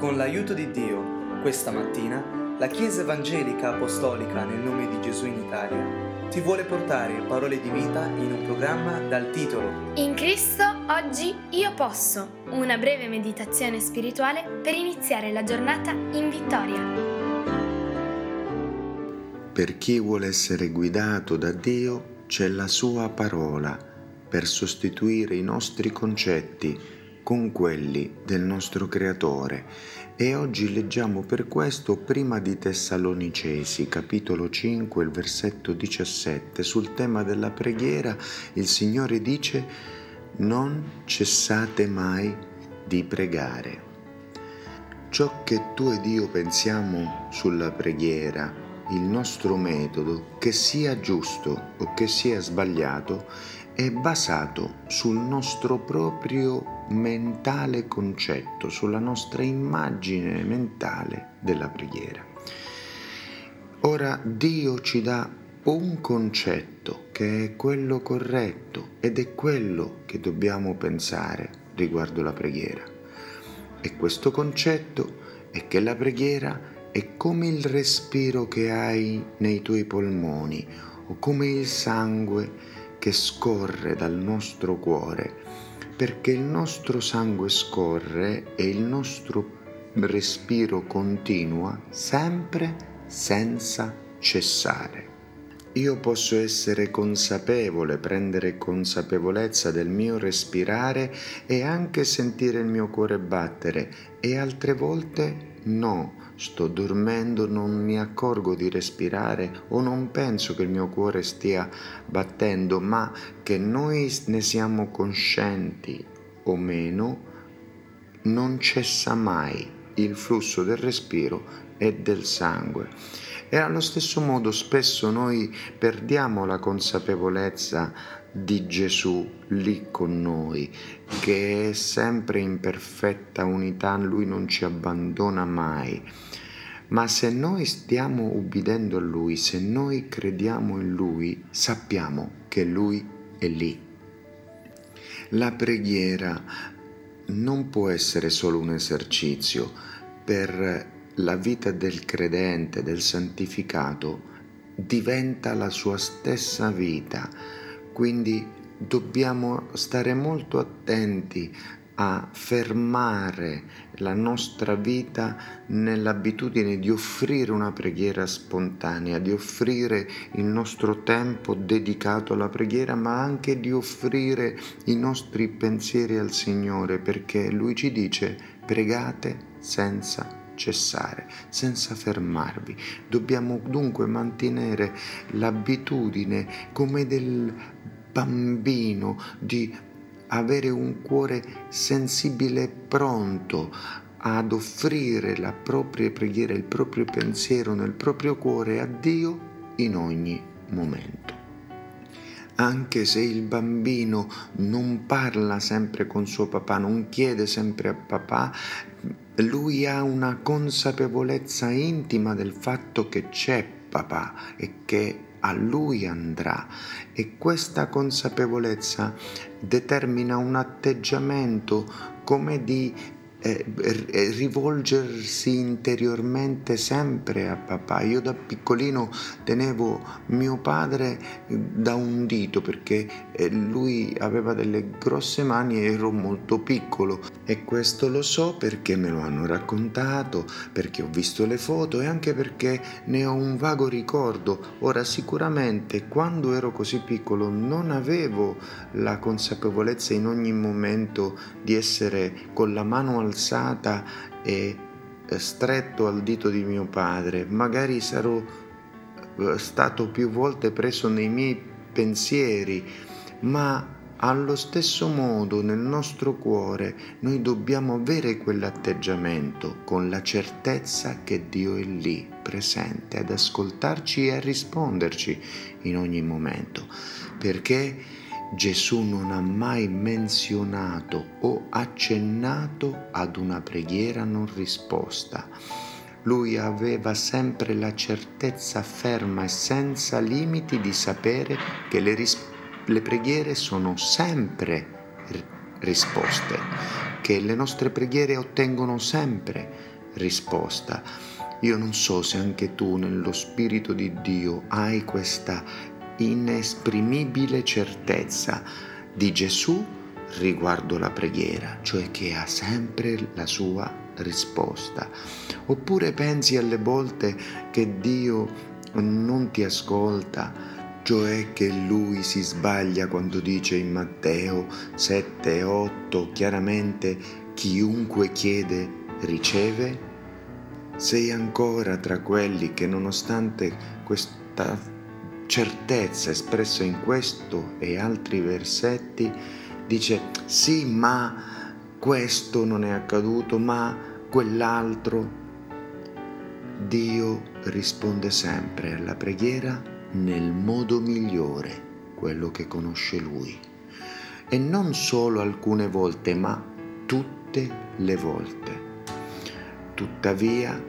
Con l'aiuto di Dio, questa mattina, la Chiesa Evangelica Apostolica nel nome di Gesù in Italia ti vuole portare parole di vita in un programma dal titolo In Cristo oggi io posso, una breve meditazione spirituale per iniziare la giornata in vittoria. Per chi vuole essere guidato da Dio c'è la sua parola per sostituire i nostri concetti con quelli del nostro Creatore e oggi leggiamo per questo prima di Tessalonicesi capitolo 5 il versetto 17 sul tema della preghiera il Signore dice non cessate mai di pregare. Ciò che tu ed io pensiamo sulla preghiera, il nostro metodo, che sia giusto o che sia sbagliato, è basato sul nostro proprio mentale concetto, sulla nostra immagine mentale della preghiera. Ora Dio ci dà un concetto che è quello corretto ed è quello che dobbiamo pensare riguardo la preghiera. E questo concetto è che la preghiera è come il respiro che hai nei tuoi polmoni o come il sangue che scorre dal nostro cuore, perché il nostro sangue scorre e il nostro respiro continua sempre senza cessare. Io posso essere consapevole, prendere consapevolezza del mio respirare e anche sentire il mio cuore battere e altre volte no sto dormendo, non mi accorgo di respirare o non penso che il mio cuore stia battendo, ma che noi ne siamo coscienti o meno, non cessa mai il flusso del respiro e del sangue. E allo stesso modo spesso noi perdiamo la consapevolezza di Gesù lì con noi, che è sempre in perfetta unità, lui non ci abbandona mai. Ma se noi stiamo ubbidendo a Lui, se noi crediamo in Lui, sappiamo che Lui è lì. La preghiera non può essere solo un esercizio per la vita del credente, del santificato, diventa la sua stessa vita. Quindi dobbiamo stare molto attenti a fermare la nostra vita nell'abitudine di offrire una preghiera spontanea, di offrire il nostro tempo dedicato alla preghiera, ma anche di offrire i nostri pensieri al Signore, perché Lui ci dice pregate senza cessare, senza fermarvi. Dobbiamo dunque mantenere l'abitudine come del bambino di avere un cuore sensibile e pronto ad offrire la propria preghiera, il proprio pensiero nel proprio cuore a Dio in ogni momento. Anche se il bambino non parla sempre con suo papà, non chiede sempre a papà, lui ha una consapevolezza intima del fatto che c'è papà e che a lui andrà. E questa consapevolezza determina un atteggiamento come di eh, rivolgersi interiormente sempre a papà. Io da piccolino tenevo mio padre da un dito perché eh, lui aveva delle grosse mani e ero molto piccolo e questo lo so perché me lo hanno raccontato, perché ho visto le foto e anche perché ne ho un vago ricordo. Ora sicuramente quando ero così piccolo non avevo la consapevolezza in ogni momento di essere con la mano al alzata e eh, stretto al dito di mio padre, magari sarò eh, stato più volte preso nei miei pensieri, ma allo stesso modo nel nostro cuore noi dobbiamo avere quell'atteggiamento con la certezza che Dio è lì, presente, ad ascoltarci e a risponderci in ogni momento, perché Gesù non ha mai menzionato o accennato ad una preghiera non risposta. Lui aveva sempre la certezza ferma e senza limiti di sapere che le, ris- le preghiere sono sempre risposte, che le nostre preghiere ottengono sempre risposta. Io non so se anche tu nello Spirito di Dio hai questa inesprimibile certezza di Gesù riguardo la preghiera, cioè che ha sempre la sua risposta. Oppure pensi alle volte che Dio non ti ascolta, cioè che lui si sbaglia quando dice in Matteo 7 8 chiaramente chiunque chiede riceve? Sei ancora tra quelli che nonostante questa certezza espressa in questo e altri versetti dice sì ma questo non è accaduto ma quell'altro Dio risponde sempre alla preghiera nel modo migliore, quello che conosce Lui. E non solo alcune volte, ma tutte le volte. Tuttavia,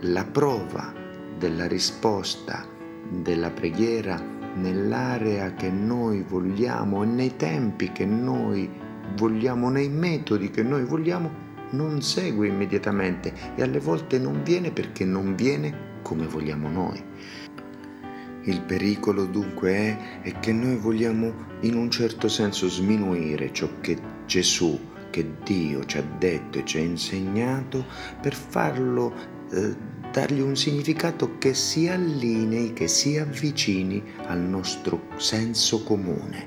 la prova della risposta della preghiera nell'area che noi vogliamo e nei tempi che noi vogliamo, nei metodi che noi vogliamo, non segue immediatamente e alle volte non viene perché non viene come vogliamo noi. Il pericolo dunque è, è che noi vogliamo in un certo senso sminuire ciò che Gesù, che Dio ci ha detto e ci ha insegnato per farlo, eh, dargli un significato che si allinei, che si avvicini al nostro senso comune.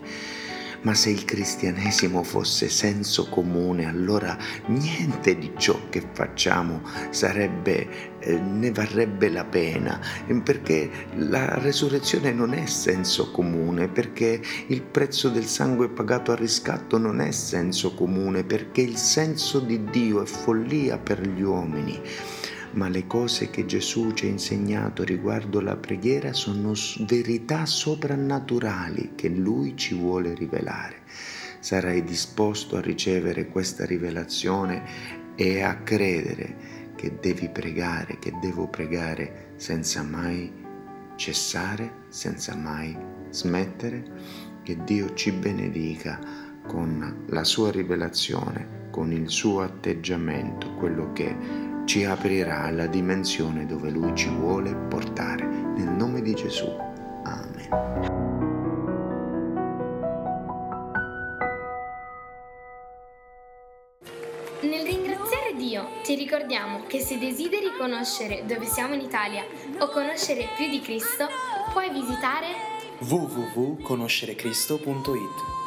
Ma se il cristianesimo fosse senso comune, allora niente di ciò che facciamo sarebbe, eh, ne varrebbe la pena, perché la resurrezione non è senso comune, perché il prezzo del sangue pagato a riscatto non è senso comune, perché il senso di Dio è follia per gli uomini ma le cose che Gesù ci ha insegnato riguardo la preghiera sono verità soprannaturali che Lui ci vuole rivelare. Sarai disposto a ricevere questa rivelazione e a credere che devi pregare, che devo pregare senza mai cessare, senza mai smettere? Che Dio ci benedica con la sua rivelazione, con il suo atteggiamento, quello che ci aprirà alla dimensione dove Lui ci vuole portare. Nel nome di Gesù. Amen. Nel ringraziare Dio ti ricordiamo che se desideri conoscere dove siamo in Italia o conoscere più di Cristo, puoi visitare www.conoscerecristo.it